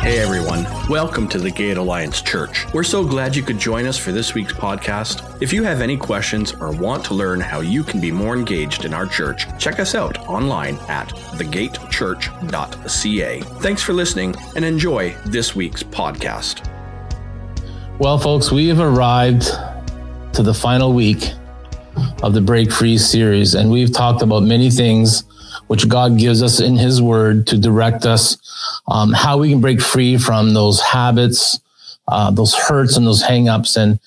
Hey everyone, welcome to the Gate Alliance Church. We're so glad you could join us for this week's podcast. If you have any questions or want to learn how you can be more engaged in our church, check us out online at thegatechurch.ca. Thanks for listening and enjoy this week's podcast. Well, folks, we have arrived to the final week of the Break Free series, and we've talked about many things which God gives us in His Word to direct us, um, how we can break free from those habits, uh, those hurts, and those hangups. And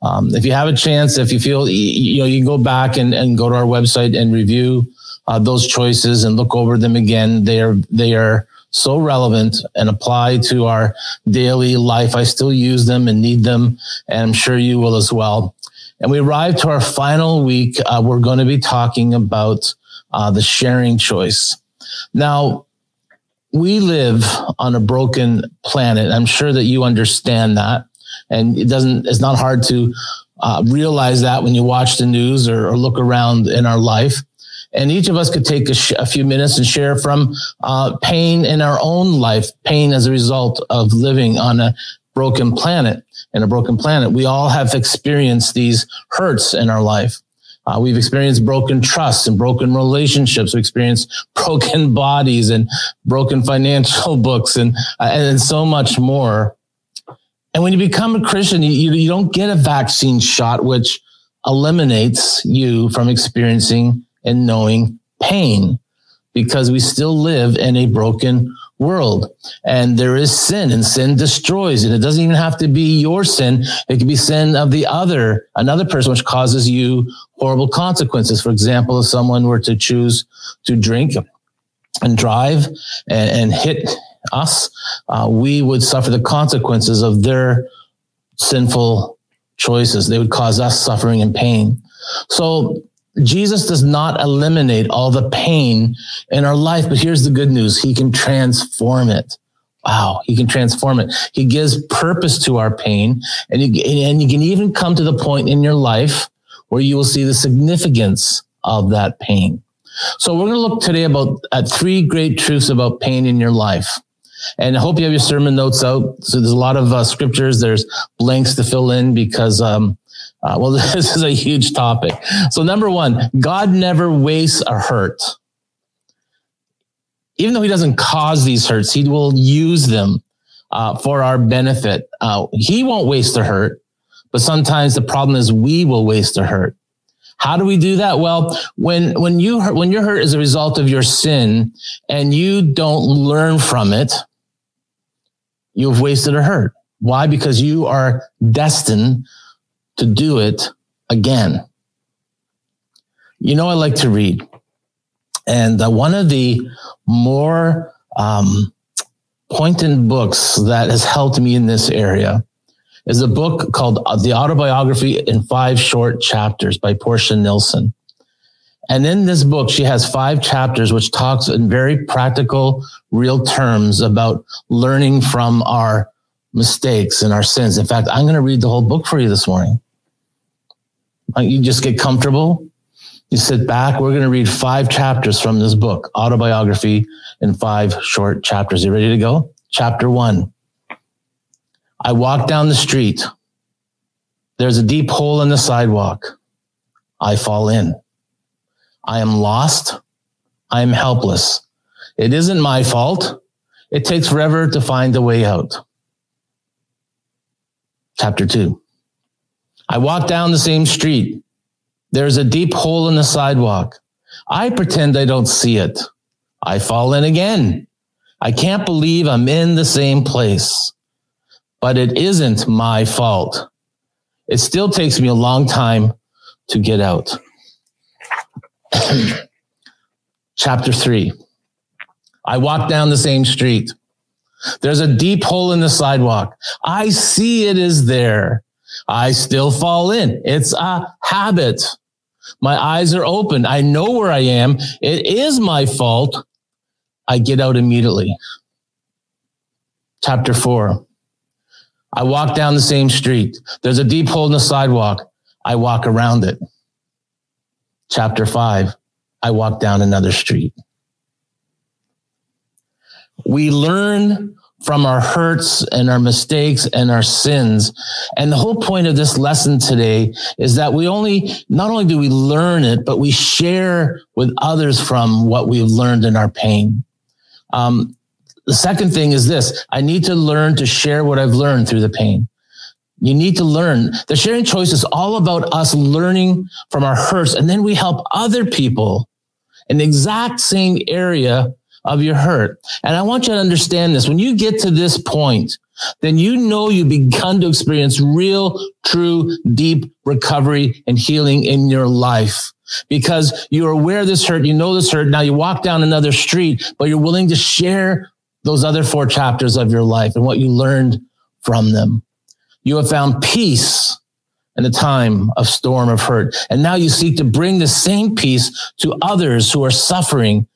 um, if you have a chance, if you feel you know, you can go back and, and go to our website and review uh, those choices and look over them again. They are they are so relevant and apply to our daily life. I still use them and need them, and I'm sure you will as well. And we arrive to our final week. Uh, we're going to be talking about uh, the sharing choice. Now, we live on a broken planet. I'm sure that you understand that. And it doesn't, it's not hard to uh, realize that when you watch the news or, or, look around in our life. And each of us could take a, sh- a few minutes and share from uh, pain in our own life, pain as a result of living on a broken planet. In a broken planet, we all have experienced these hurts in our life. Uh, we've experienced broken trust and broken relationships. We've experienced broken bodies and broken financial books and, uh, and so much more. And when you become a Christian, you, you don't get a vaccine shot, which eliminates you from experiencing and knowing pain because we still live in a broken world. And there is sin and sin destroys and it doesn't even have to be your sin. It could be sin of the other another person which causes you horrible consequences. For example if someone were to choose to drink and drive and, and hit us uh, we would suffer the consequences of their sinful choices. They would cause us suffering and pain. So Jesus does not eliminate all the pain in our life, but here's the good news. He can transform it. Wow. He can transform it. He gives purpose to our pain and you, and you can even come to the point in your life where you will see the significance of that pain. So we're going to look today about at three great truths about pain in your life. And I hope you have your sermon notes out. So there's a lot of uh, scriptures. There's blanks to fill in because um, uh, well, this is a huge topic. So number one, God never wastes a hurt. Even though he doesn't cause these hurts, he will use them uh, for our benefit. Uh, he won't waste a hurt, but sometimes the problem is we will waste a hurt. How do we do that? Well, when, when you, hurt, when you're hurt as a result of your sin and you don't learn from it, you've wasted a hurt. Why? Because you are destined to do it again. You know, I like to read. And uh, one of the more um, poignant books that has helped me in this area is a book called uh, The Autobiography in Five Short Chapters by Portia Nelson. And in this book, she has five chapters which talks in very practical, real terms about learning from our mistakes and our sins. In fact, I'm going to read the whole book for you this morning. You just get comfortable. You sit back. We're going to read five chapters from this book, autobiography in five short chapters. You ready to go? Chapter one. I walk down the street. There's a deep hole in the sidewalk. I fall in. I am lost. I am helpless. It isn't my fault. It takes forever to find a way out. Chapter two. I walk down the same street. There's a deep hole in the sidewalk. I pretend I don't see it. I fall in again. I can't believe I'm in the same place, but it isn't my fault. It still takes me a long time to get out. Chapter three. I walk down the same street. There's a deep hole in the sidewalk. I see it is there. I still fall in. It's a habit. My eyes are open. I know where I am. It is my fault. I get out immediately. Chapter four. I walk down the same street. There's a deep hole in the sidewalk. I walk around it. Chapter five. I walk down another street. We learn from our hurts and our mistakes and our sins. And the whole point of this lesson today is that we only, not only do we learn it, but we share with others from what we've learned in our pain. Um, the second thing is this. I need to learn to share what I've learned through the pain. You need to learn. The sharing choice is all about us learning from our hurts. And then we help other people in the exact same area of your hurt. And I want you to understand this. When you get to this point, then you know you've begun to experience real, true, deep recovery and healing in your life because you're aware of this hurt. You know this hurt. Now you walk down another street, but you're willing to share those other four chapters of your life and what you learned from them. You have found peace in a time of storm of hurt. And now you seek to bring the same peace to others who are suffering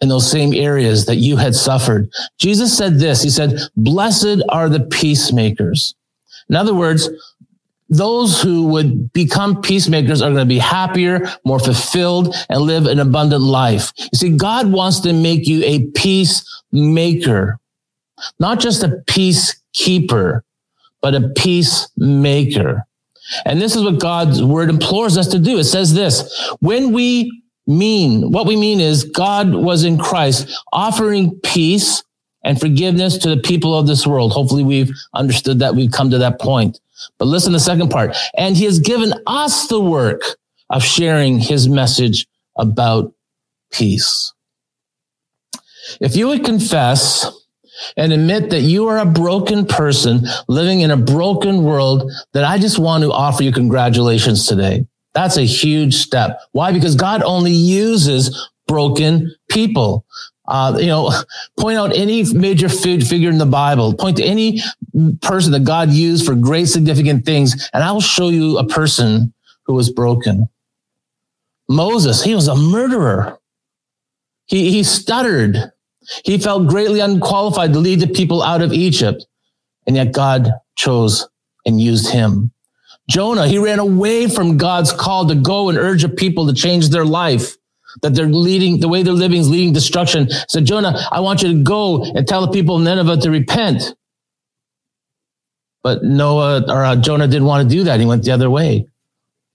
in those same areas that you had suffered. Jesus said this. He said, blessed are the peacemakers. In other words, those who would become peacemakers are going to be happier, more fulfilled, and live an abundant life. You see, God wants to make you a peacemaker, not just a peacekeeper, but a peacemaker. And this is what God's word implores us to do. It says this, when we mean? What we mean is God was in Christ offering peace and forgiveness to the people of this world. Hopefully we've understood that. We've come to that point. But listen to the second part. And he has given us the work of sharing his message about peace. If you would confess and admit that you are a broken person living in a broken world, then I just want to offer you congratulations today. That's a huge step. Why? Because God only uses broken people. Uh, you know, point out any major figure in the Bible, point to any person that God used for great significant things, and I will show you a person who was broken. Moses, he was a murderer. He, he stuttered. He felt greatly unqualified to lead the people out of Egypt. And yet God chose and used him. Jonah, he ran away from God's call to go and urge a people to change their life, that they're leading, the way they're living is leading destruction. Said, Jonah, I want you to go and tell the people of Nineveh to repent. But Noah or uh, Jonah didn't want to do that. He went the other way.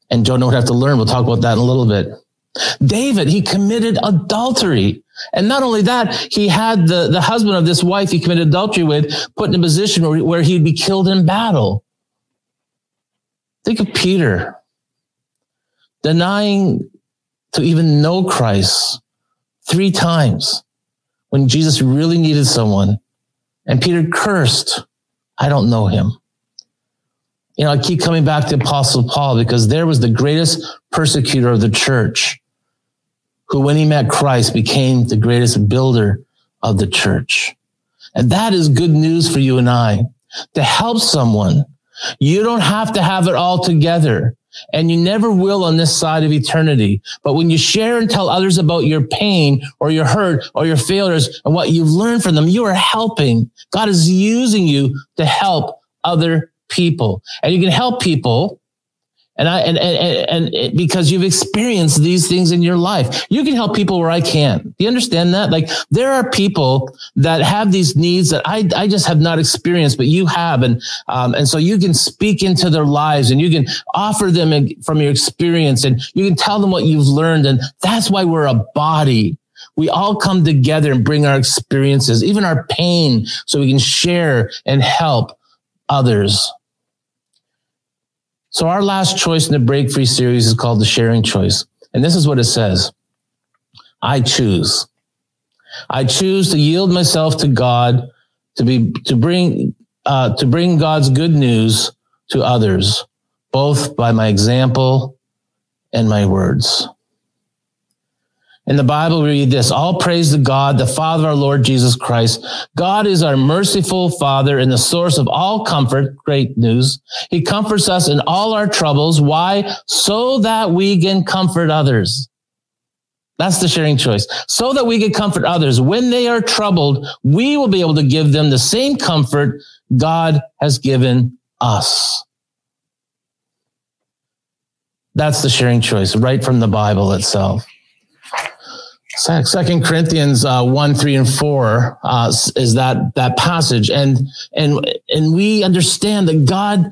And Jonah would have to learn. We'll talk about that in a little bit. David, he committed adultery. And not only that, he had the, the husband of this wife he committed adultery with put in a position where, where he'd be killed in battle. Think of Peter denying to even know Christ three times when Jesus really needed someone. And Peter cursed, I don't know him. You know, I keep coming back to Apostle Paul because there was the greatest persecutor of the church who, when he met Christ, became the greatest builder of the church. And that is good news for you and I to help someone you don't have to have it all together. And you never will on this side of eternity. But when you share and tell others about your pain or your hurt or your failures and what you've learned from them, you are helping. God is using you to help other people. And you can help people and I and, and and because you've experienced these things in your life, you can help people where I can't. You understand that? Like there are people that have these needs that I I just have not experienced, but you have, and um, and so you can speak into their lives and you can offer them from your experience, and you can tell them what you've learned, and that's why we're a body. We all come together and bring our experiences, even our pain, so we can share and help others. So our last choice in the break free series is called the sharing choice. And this is what it says. I choose. I choose to yield myself to God to be, to bring, uh, to bring God's good news to others, both by my example and my words. In the Bible, we read this, all praise to God, the Father of our Lord Jesus Christ. God is our merciful Father and the source of all comfort. Great news. He comforts us in all our troubles. Why? So that we can comfort others. That's the sharing choice. So that we can comfort others. When they are troubled, we will be able to give them the same comfort God has given us. That's the sharing choice right from the Bible itself. Second Corinthians uh, one, three, and four uh, is that that passage, and and and we understand that God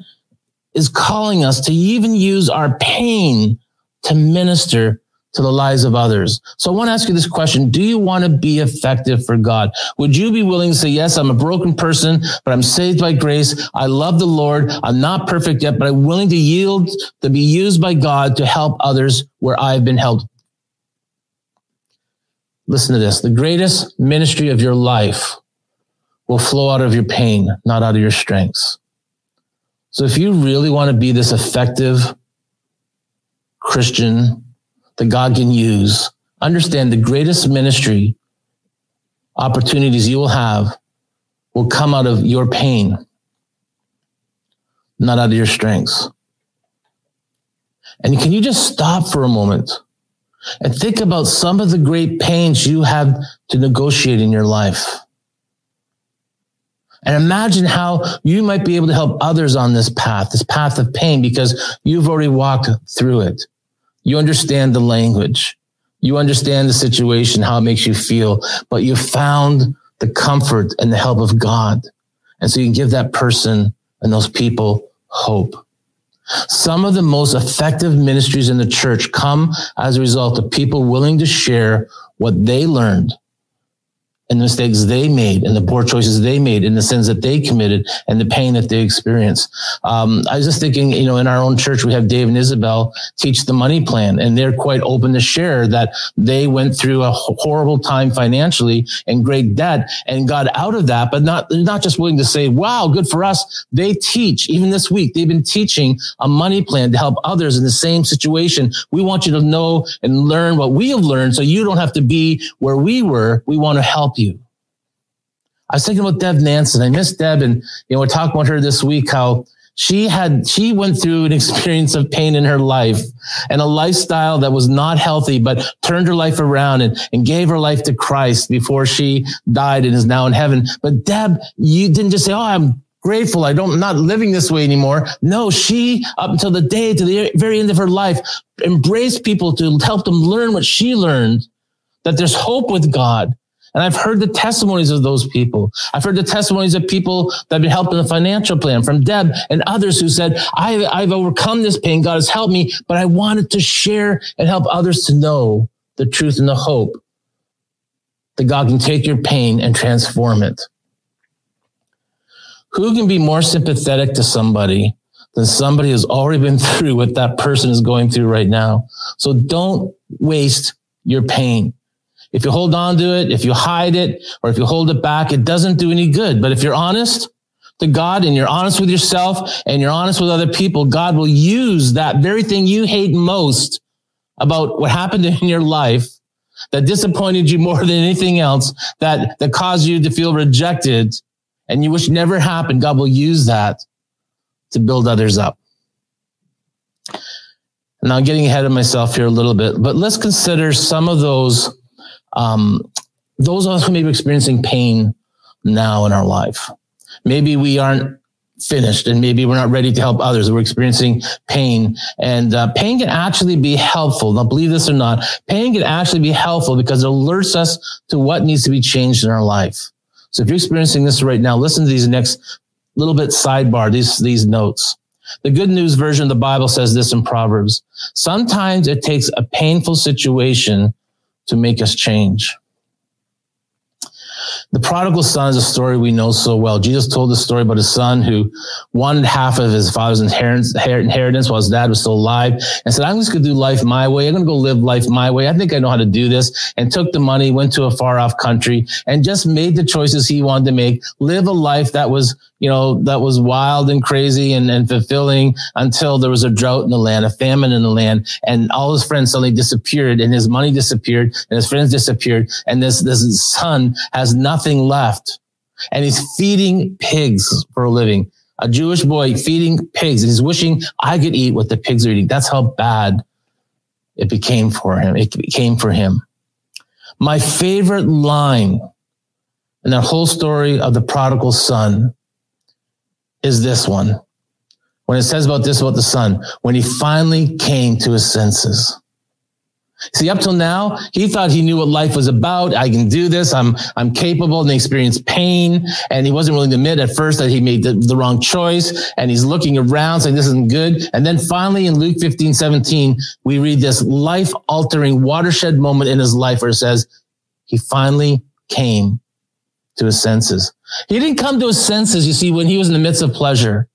is calling us to even use our pain to minister to the lives of others. So I want to ask you this question. Do you want to be effective for God? Would you be willing to say, yes, I'm a broken person, but I'm saved by grace. I love the Lord. I'm not perfect yet, but I'm willing to yield to be used by God to help others where I've been helped. Listen to this. The greatest ministry of your life will flow out of your pain, not out of your strengths. So if you really want to be this effective Christian that God can use, understand the greatest ministry opportunities you will have will come out of your pain, not out of your strengths. And can you just stop for a moment and think about some of the great pains you have to negotiate in your life? And imagine how you might be able to help others on this path, this path of pain, because you've already walked through it. You understand the language. You understand the situation, how it makes you feel, but you found the comfort and the help of God. And so you can give that person and those people hope. Some of the most effective ministries in the church come as a result of people willing to share what they learned and the mistakes they made and the poor choices they made and the sins that they committed and the pain that they experienced. Um, I was just thinking, you know, in our own church, we have Dave and Isabel teach the money plan and they're quite open to share that they went through a horrible time financially and great debt and got out of that, but not, they're not just willing to say, wow, good for us. They teach even this week. They've been teaching a money plan to help others in the same situation. We want you to know and learn what we have learned so you don't have to be where we were. We want to help help you. I was thinking about Deb Nansen. I miss Deb, and you know, we're talking about her this week. How she had she went through an experience of pain in her life and a lifestyle that was not healthy, but turned her life around and, and gave her life to Christ before she died and is now in heaven. But Deb, you didn't just say, "Oh, I'm grateful. I don't, I'm not living this way anymore. No, she, up until the day, to the very end of her life, embraced people to help them learn what she learned, that there's hope with God, and I've heard the testimonies of those people. I've heard the testimonies of people that have been helped in the financial plan from Deb and others who said, I, I've overcome this pain. God has helped me, but I wanted to share and help others to know the truth and the hope that God can take your pain and transform it. Who can be more sympathetic to somebody than somebody who's already been through what that person is going through right now? So don't waste your pain. If you hold on to it, if you hide it, or if you hold it back, it doesn't do any good. But if you're honest to God and you're honest with yourself and you're honest with other people, God will use that very thing you hate most about what happened in your life that disappointed you more than anything else, that, that caused you to feel rejected and you wish never happened. God will use that to build others up. Now, I'm getting ahead of myself here a little bit, but let's consider some of those um, those of us who may be experiencing pain now in our life. Maybe we aren't finished and maybe we're not ready to help others. We're experiencing pain and uh, pain can actually be helpful. Now believe this or not, pain can actually be helpful because it alerts us to what needs to be changed in our life. So if you're experiencing this right now, listen to these next little bit sidebar, these, these notes. The good news version of the Bible says this in Proverbs. Sometimes it takes a painful situation to make us change. The prodigal son is a story we know so well. Jesus told the story about a son who wanted half of his father's inheritance while his dad was still alive and said, I'm just going to do life my way. I'm going to go live life my way. I think I know how to do this and took the money, went to a far off country and just made the choices he wanted to make, live a life that was you know, that was wild and crazy and, and fulfilling until there was a drought in the land, a famine in the land, and all his friends suddenly disappeared and his money disappeared and his friends disappeared. And this, this son has nothing left and he's feeding pigs for a living. A Jewish boy feeding pigs and he's wishing I could eat what the pigs are eating. That's how bad it became for him. It became for him. My favorite line in that whole story of the prodigal son is this one. When it says about this about the son, when he finally came to his senses. See, up till now, he thought he knew what life was about. I can do this. I'm, I'm capable and he experienced pain. And he wasn't willing to admit at first that he made the, the wrong choice. And he's looking around saying, this isn't good. And then finally in Luke 15, 17, we read this life altering watershed moment in his life where it says, he finally came to his senses. He didn't come to his senses, you see, when he was in the midst of pleasure.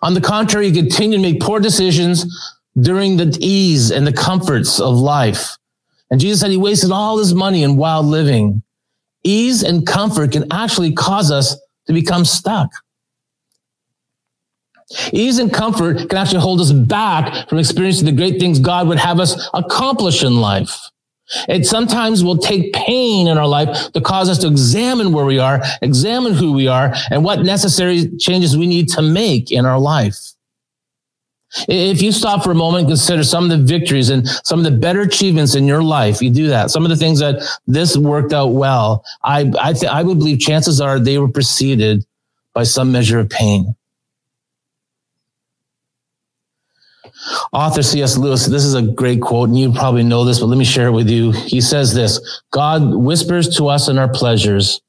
On the contrary, he continued to make poor decisions during the ease and the comforts of life. And Jesus said he wasted all his money in wild living. Ease and comfort can actually cause us to become stuck. Ease and comfort can actually hold us back from experiencing the great things God would have us accomplish in life. It sometimes will take pain in our life to cause us to examine where we are, examine who we are, and what necessary changes we need to make in our life. If you stop for a moment and consider some of the victories and some of the better achievements in your life, you do that. Some of the things that this worked out well, I I, th- I would believe chances are they were preceded by some measure of pain. Author C.S. Lewis, this is a great quote, and you probably know this, but let me share it with you. He says this God whispers to us in our pleasures,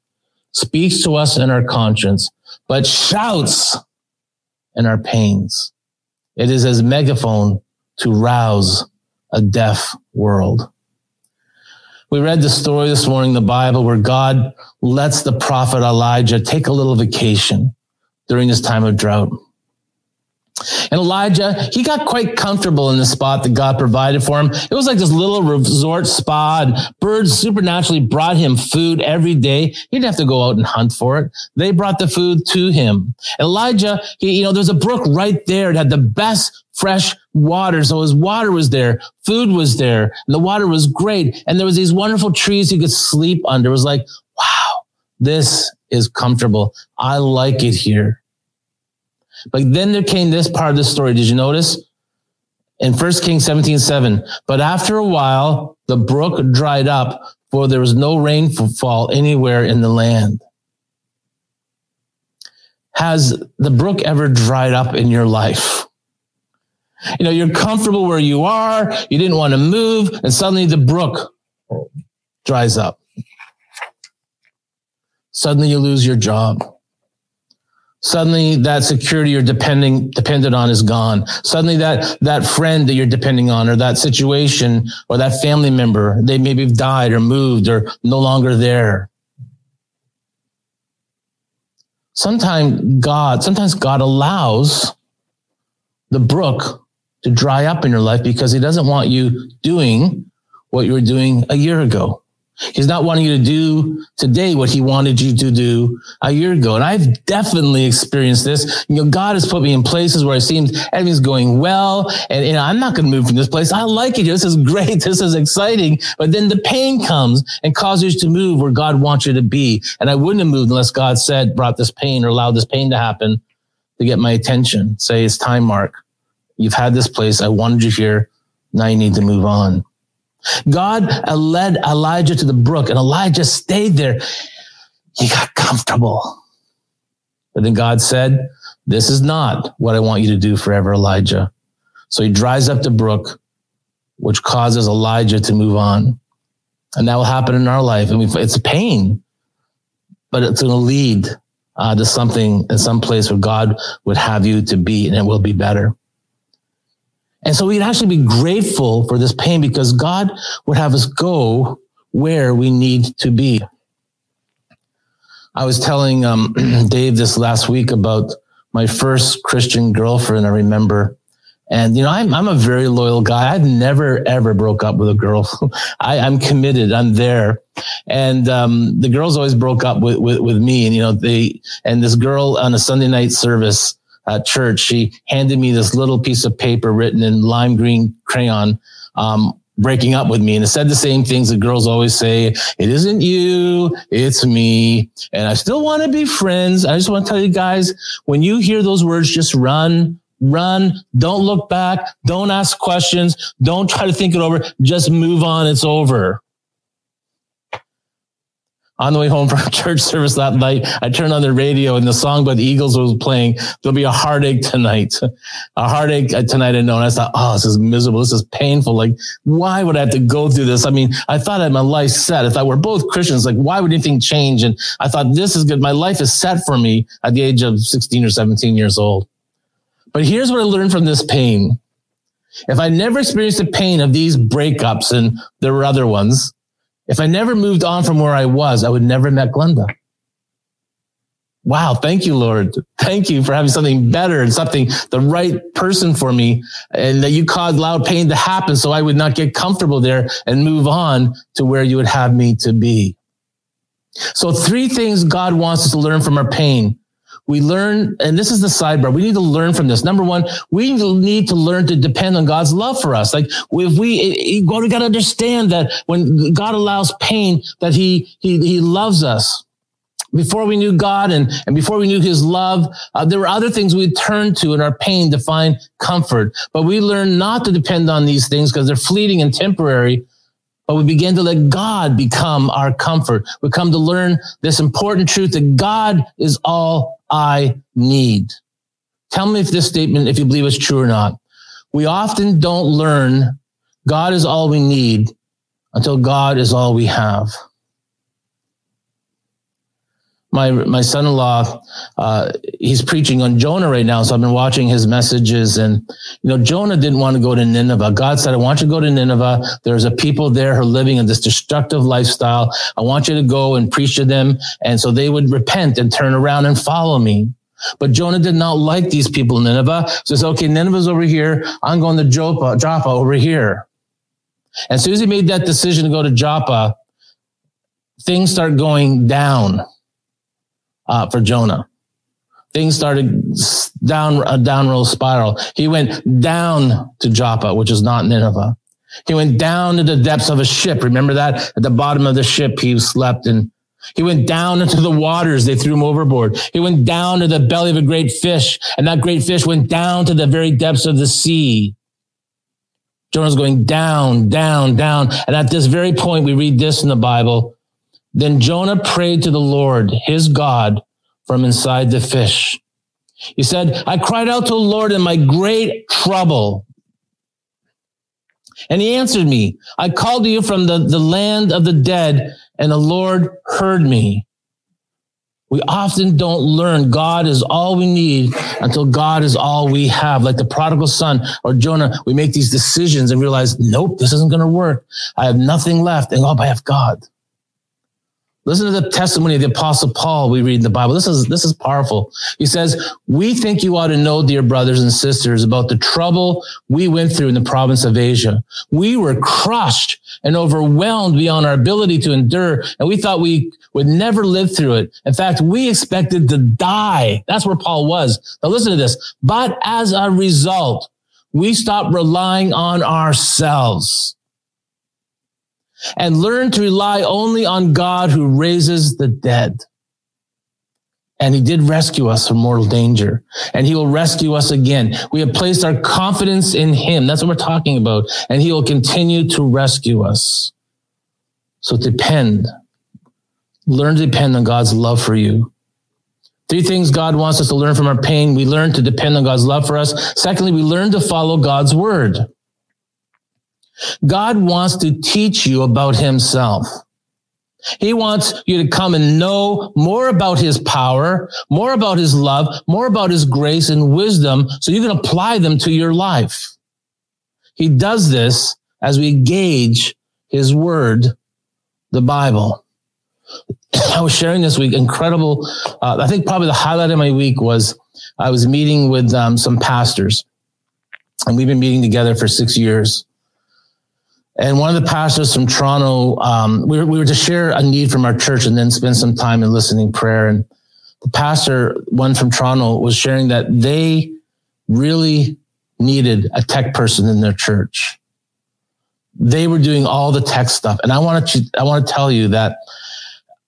speaks to us in our conscience, but shouts in our pains. It is as megaphone to rouse a deaf world. We read the story this morning in the Bible where God lets the prophet Elijah take a little vacation during this time of drought. And Elijah, he got quite comfortable in the spot that God provided for him. It was like this little resort spa and birds supernaturally brought him food every day. He didn't have to go out and hunt for it. They brought the food to him. Elijah, he, you know, there's a brook right there. It had the best fresh water. So his water was there. Food was there. And the water was great. And there was these wonderful trees he could sleep under. It was like, wow, this is comfortable. I like it here. But then there came this part of the story. Did you notice? In 1 Kings 17, 7. But after a while, the brook dried up, for there was no rainfall anywhere in the land. Has the brook ever dried up in your life? You know, you're comfortable where you are. You didn't want to move. And suddenly the brook dries up. Suddenly you lose your job. Suddenly that security you're depending, dependent on is gone. Suddenly that, that friend that you're depending on or that situation or that family member, they maybe have died or moved or no longer there. Sometimes God, sometimes God allows the brook to dry up in your life because he doesn't want you doing what you were doing a year ago. He's not wanting you to do today what he wanted you to do a year ago. And I've definitely experienced this. You know, God has put me in places where it seems everything's going well. And, know, I'm not going to move from this place. I like it. This is great. This is exciting. But then the pain comes and causes you to move where God wants you to be. And I wouldn't have moved unless God said, brought this pain or allowed this pain to happen to get my attention. Say it's time, Mark. You've had this place. I wanted you here. Now you need to move on. God led Elijah to the brook and Elijah stayed there. He got comfortable. But then God said, this is not what I want you to do forever, Elijah. So he dries up the brook, which causes Elijah to move on. And that will happen in our life. I mean, it's pain, but it's going to lead uh, to something in some place where God would have you to be, and it will be better. And so we'd actually be grateful for this pain because God would have us go where we need to be. I was telling um, Dave this last week about my first Christian girlfriend. I remember, and you know, I'm I'm a very loyal guy. I've never ever broke up with a girl. I, am committed. I'm there, and um, the girls always broke up with, with with me. And you know, they and this girl on a Sunday night service at church, she handed me this little piece of paper written in lime green crayon, um, breaking up with me. And it said the same things that girls always say. It isn't you. It's me. And I still want to be friends. I just want to tell you guys, when you hear those words, just run, run. Don't look back. Don't ask questions. Don't try to think it over. Just move on. It's over. On the way home from church service that night, I turned on the radio and the song by the Eagles was playing. There'll be a heartache tonight, a heartache uh, tonight. I know. And I thought, uh, oh, this is miserable. This is painful. Like, why would I have to go through this? I mean, I thought I had my life set. If I thought we're both Christians. Like, why would anything change? And I thought this is good. My life is set for me at the age of 16 or 17 years old. But here's what I learned from this pain. If I never experienced the pain of these breakups and there were other ones, if I never moved on from where I was, I would never met Glenda. Wow. Thank you, Lord. Thank you for having something better and something, the right person for me and that you caused loud pain to happen so I would not get comfortable there and move on to where you would have me to be. So three things God wants us to learn from our pain we learn, and this is the sidebar. We need to learn from this. Number one, we need to learn to depend on God's love for us. Like if we, we got to understand that when God allows pain, that He He He loves us. Before we knew God and, and before we knew His love, uh, there were other things we turned to in our pain to find comfort. But we learn not to depend on these things because they're fleeting and temporary but we begin to let God become our comfort. We come to learn this important truth that God is all I need. Tell me if this statement, if you believe it's true or not. We often don't learn God is all we need until God is all we have my my son-in-law uh, he's preaching on jonah right now so i've been watching his messages and you know jonah didn't want to go to nineveh god said i want you to go to nineveh there's a people there who are living in this destructive lifestyle i want you to go and preach to them and so they would repent and turn around and follow me but Jonah did not like these people in Nineveh. So says, okay, Nineveh's over here. I'm going to Joppa, Joppa over here. And as soon as he made that decision to go to Joppa, things start going down uh, for Jonah. Things started down a downward spiral. He went down to Joppa, which is not Nineveh. He went down to the depths of a ship. Remember that at the bottom of the ship, he slept and he went down into the waters. They threw him overboard. He went down to the belly of a great fish and that great fish went down to the very depths of the sea. Jonah's going down, down, down. And at this very point, we read this in the Bible. Then Jonah prayed to the Lord, his God, from inside the fish. He said, I cried out to the Lord in my great trouble. And he answered me, I called to you from the, the land of the dead, and the Lord heard me. We often don't learn God is all we need until God is all we have. Like the prodigal son or Jonah, we make these decisions and realize, nope, this isn't going to work. I have nothing left. And oh, I have God. Listen to the testimony of the apostle Paul we read in the Bible. This is, this is powerful. He says, we think you ought to know, dear brothers and sisters, about the trouble we went through in the province of Asia. We were crushed and overwhelmed beyond our ability to endure. And we thought we would never live through it. In fact, we expected to die. That's where Paul was. Now listen to this. But as a result, we stopped relying on ourselves and learn to rely only on God who raises the dead. And he did rescue us from mortal danger and he will rescue us again. We have placed our confidence in him. That's what we're talking about. And he will continue to rescue us. So depend, learn to depend on God's love for you. Three things God wants us to learn from our pain. We learn to depend on God's love for us. Secondly, we learn to follow God's word. God wants to teach you about himself. He wants you to come and know more about his power, more about his love, more about his grace and wisdom so you can apply them to your life. He does this as we gauge his word, the Bible. I was sharing this week incredible. Uh, I think probably the highlight of my week was I was meeting with um, some pastors and we've been meeting together for six years. And one of the pastors from Toronto, um, we, were, we were to share a need from our church and then spend some time in listening prayer. And the pastor, one from Toronto, was sharing that they really needed a tech person in their church. They were doing all the tech stuff. And I want to, I want to tell you that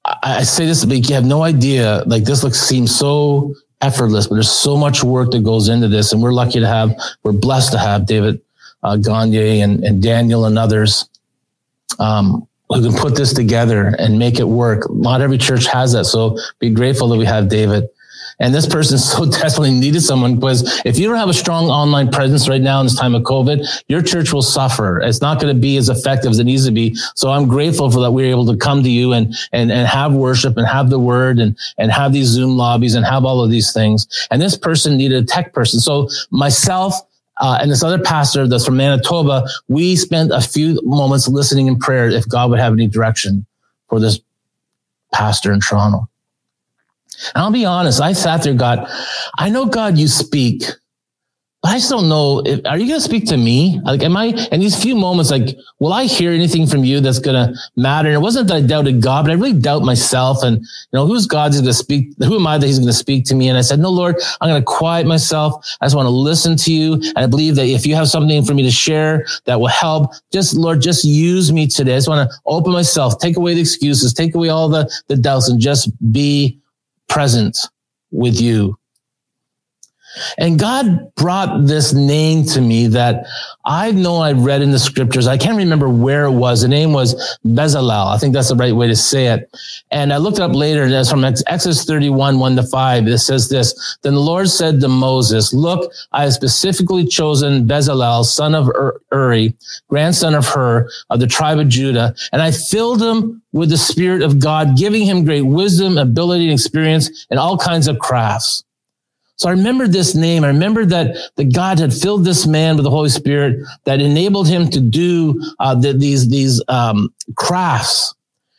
I, I say this, but you have no idea. Like this looks, seems so effortless, but there's so much work that goes into this. And we're lucky to have, we're blessed to have David uh, Gagne and, and Daniel and others. Um, who can put this together and make it work. Not every church has that. So be grateful that we have David. And this person so desperately needed someone because if you don't have a strong online presence right now in this time of COVID, your church will suffer. It's not going to be as effective as it needs to be. So I'm grateful for that we are able to come to you and, and, and have worship and have the word and, and have these Zoom lobbies and have all of these things. And this person needed a tech person. So myself, uh, and this other pastor that's from Manitoba, we spent a few moments listening in prayer if God would have any direction for this pastor in Toronto. And I'll be honest, I sat there, God, I know God, you speak. I just don't know. If, are you going to speak to me? Like, am I in these few moments? Like, will I hear anything from you that's going to matter? And it wasn't that I doubted God, but I really doubt myself. And you know, who's God's going to speak? Who am I that He's going to speak to me? And I said, No, Lord, I'm going to quiet myself. I just want to listen to you. And I believe that if you have something for me to share that will help, just Lord, just use me today. I just want to open myself, take away the excuses, take away all the the doubts, and just be present with you. And God brought this name to me that I know I read in the scriptures. I can't remember where it was. The name was Bezalel. I think that's the right way to say it. And I looked it up later. And it's from Exodus 31, 1 to 5. It says this. Then the Lord said to Moses, look, I have specifically chosen Bezalel, son of Uri, grandson of Hur of the tribe of Judah. And I filled him with the spirit of God, giving him great wisdom, ability, and experience in all kinds of crafts. So I remembered this name. I remembered that, that God had filled this man with the Holy Spirit that enabled him to do uh, the, these, these um, crafts.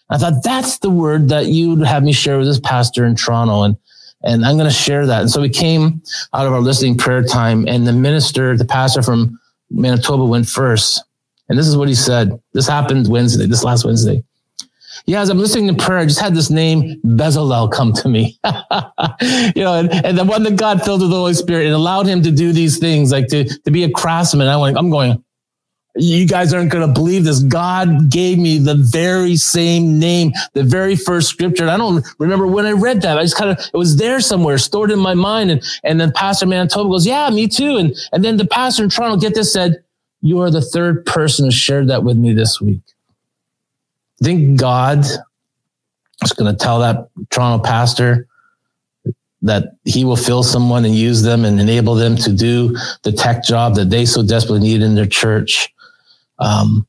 I thought that's the word that you would have me share with this pastor in Toronto. And, and I'm going to share that. And so we came out of our listening prayer time and the minister, the pastor from Manitoba went first. And this is what he said. This happened Wednesday, this last Wednesday. Yeah, as I'm listening to prayer, I just had this name Bezalel come to me. you know, and, and the one that God filled with the Holy Spirit and allowed him to do these things, like to, to be a craftsman. I went, I'm going, you guys aren't going to believe this. God gave me the very same name, the very first scripture. And I don't remember when I read that. I just kind of, it was there somewhere, stored in my mind. And, and then Pastor Manitoba goes, yeah, me too. And, and then the pastor in Toronto, get this, said, you are the third person who shared that with me this week. I think God is going to tell that Toronto pastor that he will fill someone and use them and enable them to do the tech job that they so desperately need in their church. Um,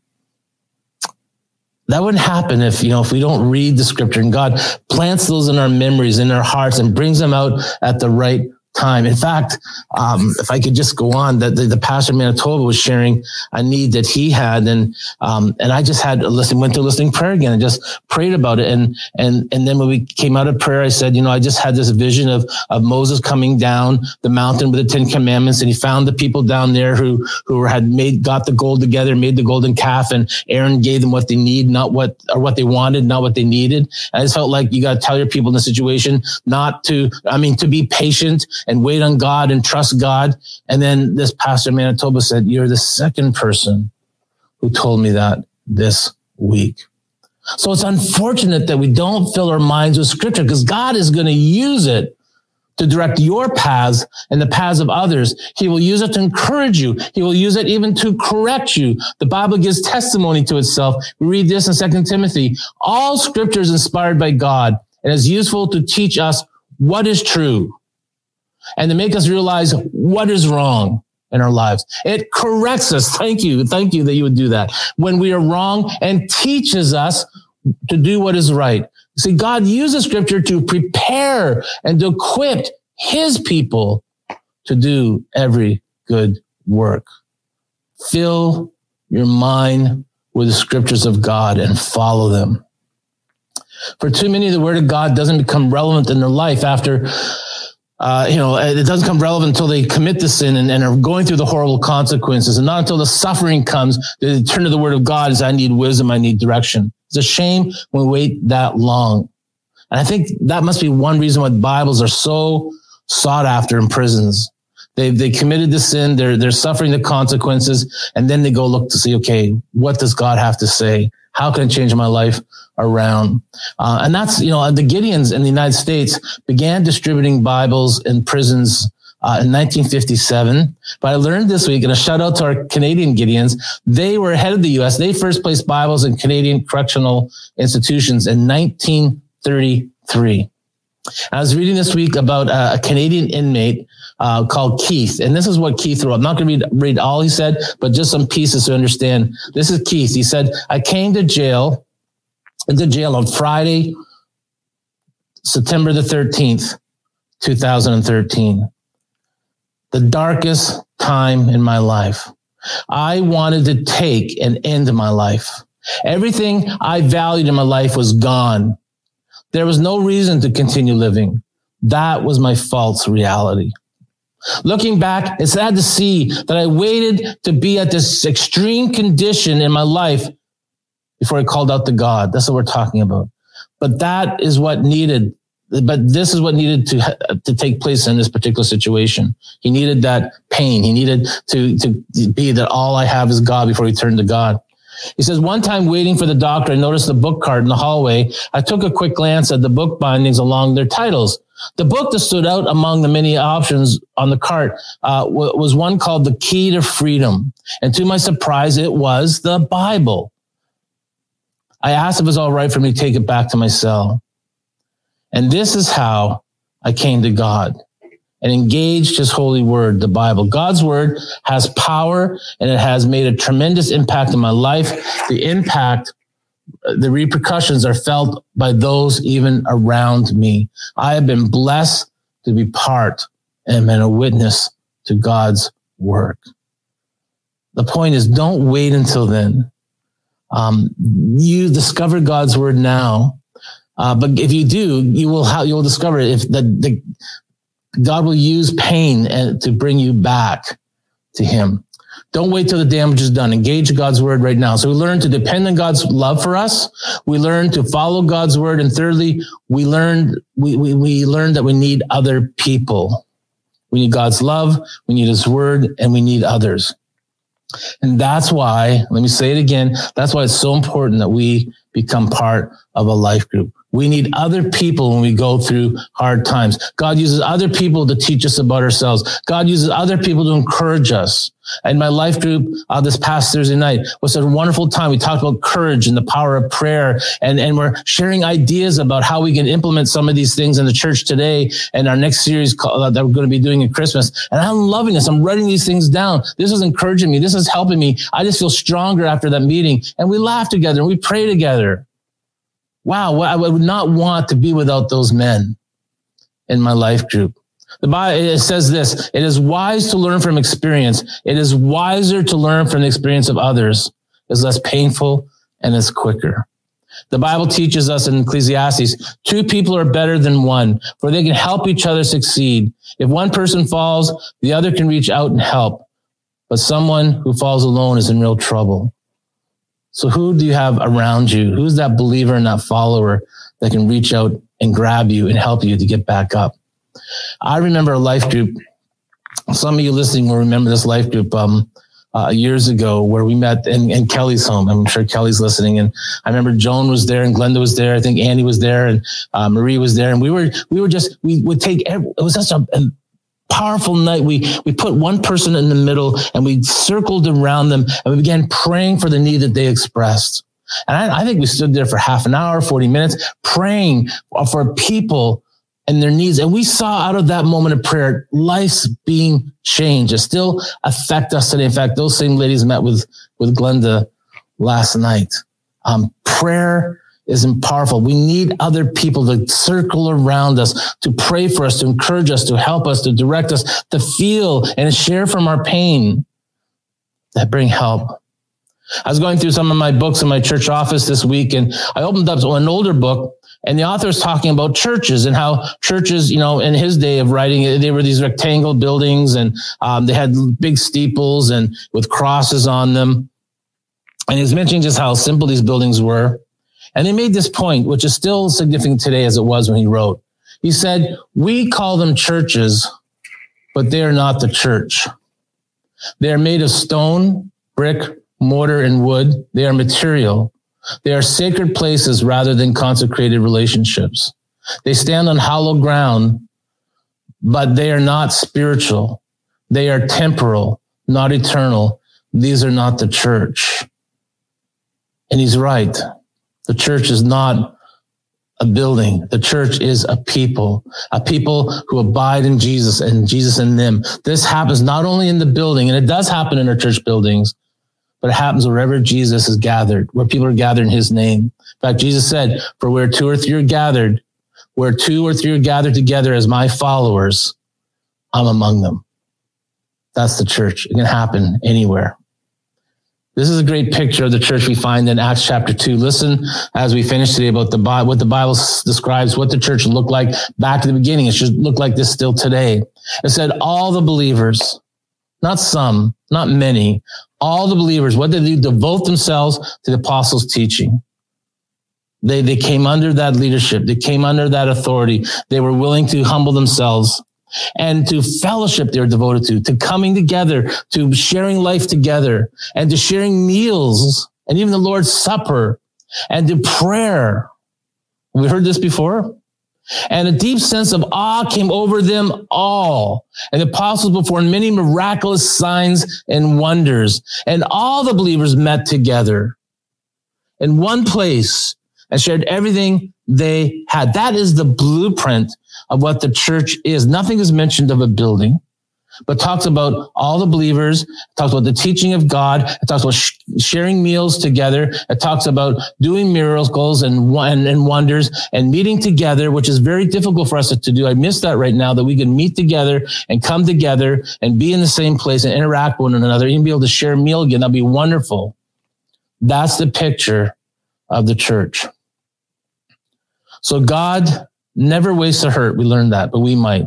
that wouldn't happen if you know if we don't read the scripture and God plants those in our memories, in our hearts, and brings them out at the right time. In fact, um, if I could just go on, that the, the, pastor Manitoba was sharing a need that he had, and um, and I just had listen, went to listening prayer again and just prayed about it, and and and then when we came out of prayer, I said, you know, I just had this vision of of Moses coming down the mountain with the Ten Commandments, and he found the people down there who who had made got the gold together, made the golden calf, and Aaron gave them what they need, not what or what they wanted, not what they needed. And I just felt like you got to tell your people in the situation not to, I mean, to be patient and wait on God and trust God. And then this pastor Manitoba said, you're the second person who told me that this week. So it's unfortunate that we don't fill our minds with scripture because God is going to use it to direct your paths and the paths of others. He will use it to encourage you. He will use it even to correct you. The Bible gives testimony to itself. We read this in Second Timothy. All scripture is inspired by God and is useful to teach us what is true and to make us realize what is wrong in our lives. It corrects us. Thank you. Thank you that you would do that when we are wrong and teaches us to do what is right. See, God uses scripture to prepare and to equip his people to do every good work. Fill your mind with the scriptures of God and follow them. For too many, the word of God doesn't become relevant in their life after uh, you know, it doesn't come relevant until they commit the sin and, and, are going through the horrible consequences. And not until the suffering comes they turn to the word of God as I need wisdom, I need direction. It's a shame when we wait that long. And I think that must be one reason why Bibles are so sought after in prisons. They they committed the sin. They're they're suffering the consequences, and then they go look to see, okay, what does God have to say? How can I change my life around? Uh, and that's, you know, the Gideons in the United States began distributing Bibles in prisons uh, in 1957. But I learned this week, and a shout out to our Canadian Gideons. They were ahead of the U.S. They first placed Bibles in Canadian correctional institutions in 1933. I was reading this week about a Canadian inmate uh, called Keith. And this is what Keith wrote. I'm not going to read, read all he said, but just some pieces to understand. This is Keith. He said, I came to jail, into jail on Friday, September the 13th, 2013. The darkest time in my life. I wanted to take an end to my life. Everything I valued in my life was gone. There was no reason to continue living. That was my false reality. Looking back, it's sad to see that I waited to be at this extreme condition in my life before I called out to God. That's what we're talking about. But that is what needed. But this is what needed to to take place in this particular situation. He needed that pain. He needed to to be that all I have is God before he turned to God. He says, one time waiting for the doctor, I noticed the book cart in the hallway. I took a quick glance at the book bindings along their titles. The book that stood out among the many options on the cart uh, was one called The Key to Freedom. And to my surprise, it was the Bible. I asked if it was all right for me to take it back to my cell. And this is how I came to God and engaged his holy word, the Bible. God's word has power and it has made a tremendous impact in my life. The impact the repercussions are felt by those even around me. I have been blessed to be part and been a witness to God's work. The point is, don't wait until then. Um, you discover God's word now, uh, but if you do, you will ha- you will discover if the, the God will use pain uh, to bring you back to Him. Don't wait till the damage is done. Engage God's word right now. So we learn to depend on God's love for us. We learn to follow God's word. And thirdly, we learn, we, we, we learn that we need other people. We need God's love. We need his word and we need others. And that's why, let me say it again. That's why it's so important that we become part of a life group. We need other people when we go through hard times. God uses other people to teach us about ourselves. God uses other people to encourage us. And my life group uh, this past Thursday night was a wonderful time. We talked about courage and the power of prayer, and and we're sharing ideas about how we can implement some of these things in the church today. And our next series uh, that we're going to be doing in Christmas. And I'm loving this. I'm writing these things down. This is encouraging me. This is helping me. I just feel stronger after that meeting. And we laugh together and we pray together wow, I would not want to be without those men in my life group. The Bible says this: It is wise to learn from experience. It is wiser to learn from the experience of others. It's less painful and it's quicker. The Bible teaches us in Ecclesiastes, two people are better than one, for they can help each other succeed. If one person falls, the other can reach out and help. But someone who falls alone is in real trouble. So who do you have around you? Who's that believer and that follower that can reach out and grab you and help you to get back up? I remember a life group. Some of you listening will remember this life group um, uh, years ago where we met in, in, Kelly's home. I'm sure Kelly's listening. And I remember Joan was there and Glenda was there. I think Andy was there and uh, Marie was there. And we were, we were just, we would take, every, it was such a, powerful night. We, we put one person in the middle and we circled around them and we began praying for the need that they expressed. And I, I think we stood there for half an hour, 40 minutes, praying for people and their needs. And we saw out of that moment of prayer, life's being changed. It still affect us today. In fact, those same ladies met with, with Glenda last night. Um, prayer is powerful. We need other people to circle around us, to pray for us, to encourage us, to help us, to direct us, to feel and share from our pain that bring help. I was going through some of my books in my church office this week and I opened up an older book and the author is talking about churches and how churches, you know, in his day of writing, they were these rectangle buildings and um, they had big steeples and with crosses on them. And he's mentioning just how simple these buildings were. And he made this point, which is still significant today as it was when he wrote. He said, we call them churches, but they are not the church. They are made of stone, brick, mortar, and wood. They are material. They are sacred places rather than consecrated relationships. They stand on hollow ground, but they are not spiritual. They are temporal, not eternal. These are not the church. And he's right. The church is not a building. The church is a people, a people who abide in Jesus and Jesus in them. This happens not only in the building, and it does happen in our church buildings, but it happens wherever Jesus is gathered, where people are gathered in his name. In fact, Jesus said, for where two or three are gathered, where two or three are gathered together as my followers, I'm among them. That's the church. It can happen anywhere. This is a great picture of the church we find in Acts chapter 2. Listen as we finish today about the Bible, what the Bible describes what the church looked like back to the beginning. It should look like this still today. It said all the believers, not some, not many, all the believers, what did they? Devote themselves to the apostles' teaching. They, they came under that leadership. They came under that authority. They were willing to humble themselves and to fellowship they're devoted to, to coming together, to sharing life together and to sharing meals and even the Lord's Supper and to prayer. We heard this before. And a deep sense of awe came over them all. And the apostles performed many miraculous signs and wonders. And all the believers met together in one place and shared everything they had. That is the blueprint of what the church is. Nothing is mentioned of a building, but talks about all the believers, talks about the teaching of God, it talks about sh- sharing meals together, it talks about doing miracles and, and, and wonders and meeting together, which is very difficult for us to do. I miss that right now, that we can meet together and come together and be in the same place and interact with one another, even be able to share a meal again. That'd be wonderful. That's the picture of the church. So God Never wastes a hurt. We learned that, but we might.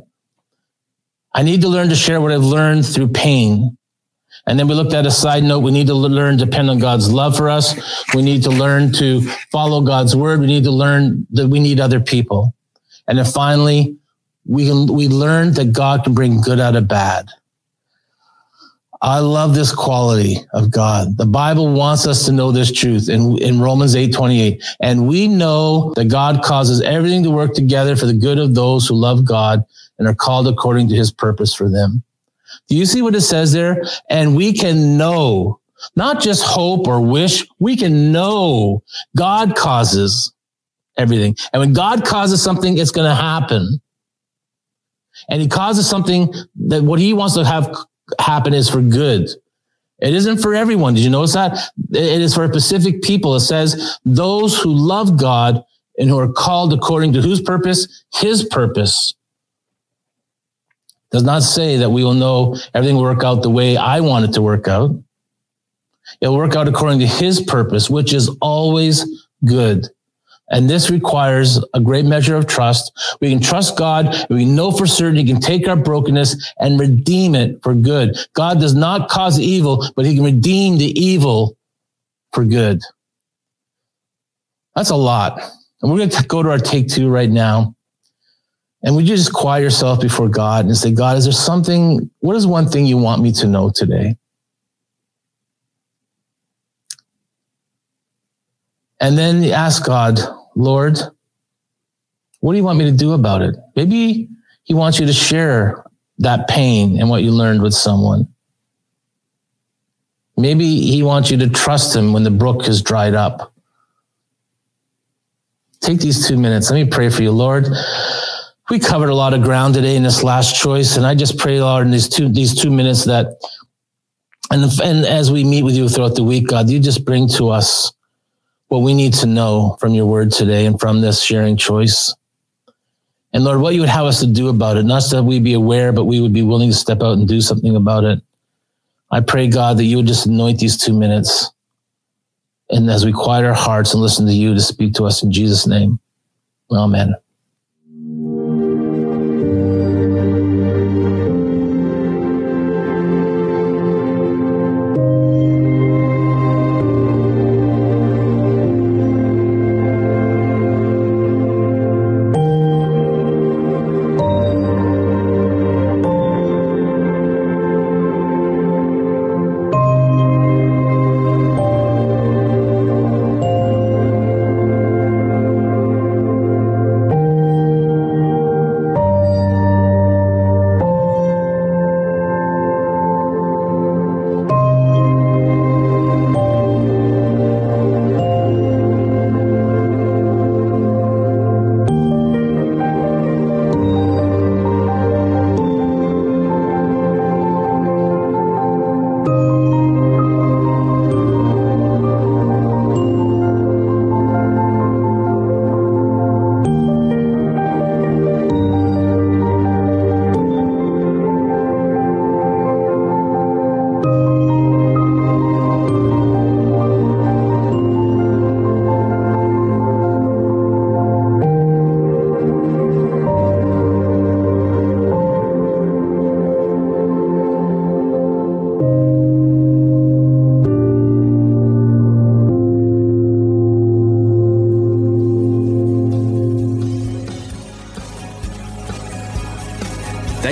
I need to learn to share what I've learned through pain. And then we looked at a side note. We need to learn to depend on God's love for us. We need to learn to follow God's word. We need to learn that we need other people. And then finally, we we learned that God can bring good out of bad. I love this quality of God. The Bible wants us to know this truth in, in Romans 8 28. And we know that God causes everything to work together for the good of those who love God and are called according to his purpose for them. Do you see what it says there? And we can know, not just hope or wish, we can know God causes everything. And when God causes something, it's going to happen. And he causes something that what he wants to have happen is for good. It isn't for everyone. Did you notice that? It is for specific people. It says those who love God and who are called according to whose purpose? His purpose. Does not say that we will know everything will work out the way I want it to work out. It'll work out according to his purpose, which is always good. And this requires a great measure of trust. We can trust God. We know for certain he can take our brokenness and redeem it for good. God does not cause evil, but he can redeem the evil for good. That's a lot. And we're going to go to our take two right now. And would you just quiet yourself before God and say, God, is there something, what is one thing you want me to know today? And then ask God, Lord, what do you want me to do about it? Maybe he wants you to share that pain and what you learned with someone. Maybe he wants you to trust him when the brook has dried up. Take these two minutes. Let me pray for you, Lord. We covered a lot of ground today in this last choice, and I just pray, Lord, in these two these two minutes that, and and as we meet with you throughout the week, God, you just bring to us what we need to know from your word today and from this sharing choice. And Lord, what you would have us to do about it, not that we be aware, but we would be willing to step out and do something about it. I pray, God, that you would just anoint these two minutes. And as we quiet our hearts and listen to you to speak to us in Jesus' name. Amen.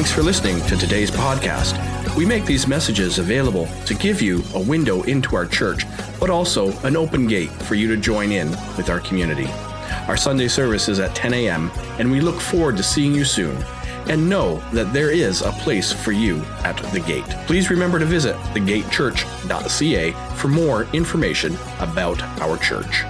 Thanks for listening to today's podcast. We make these messages available to give you a window into our church, but also an open gate for you to join in with our community. Our Sunday service is at 10 a.m., and we look forward to seeing you soon. And know that there is a place for you at the gate. Please remember to visit thegatechurch.ca for more information about our church.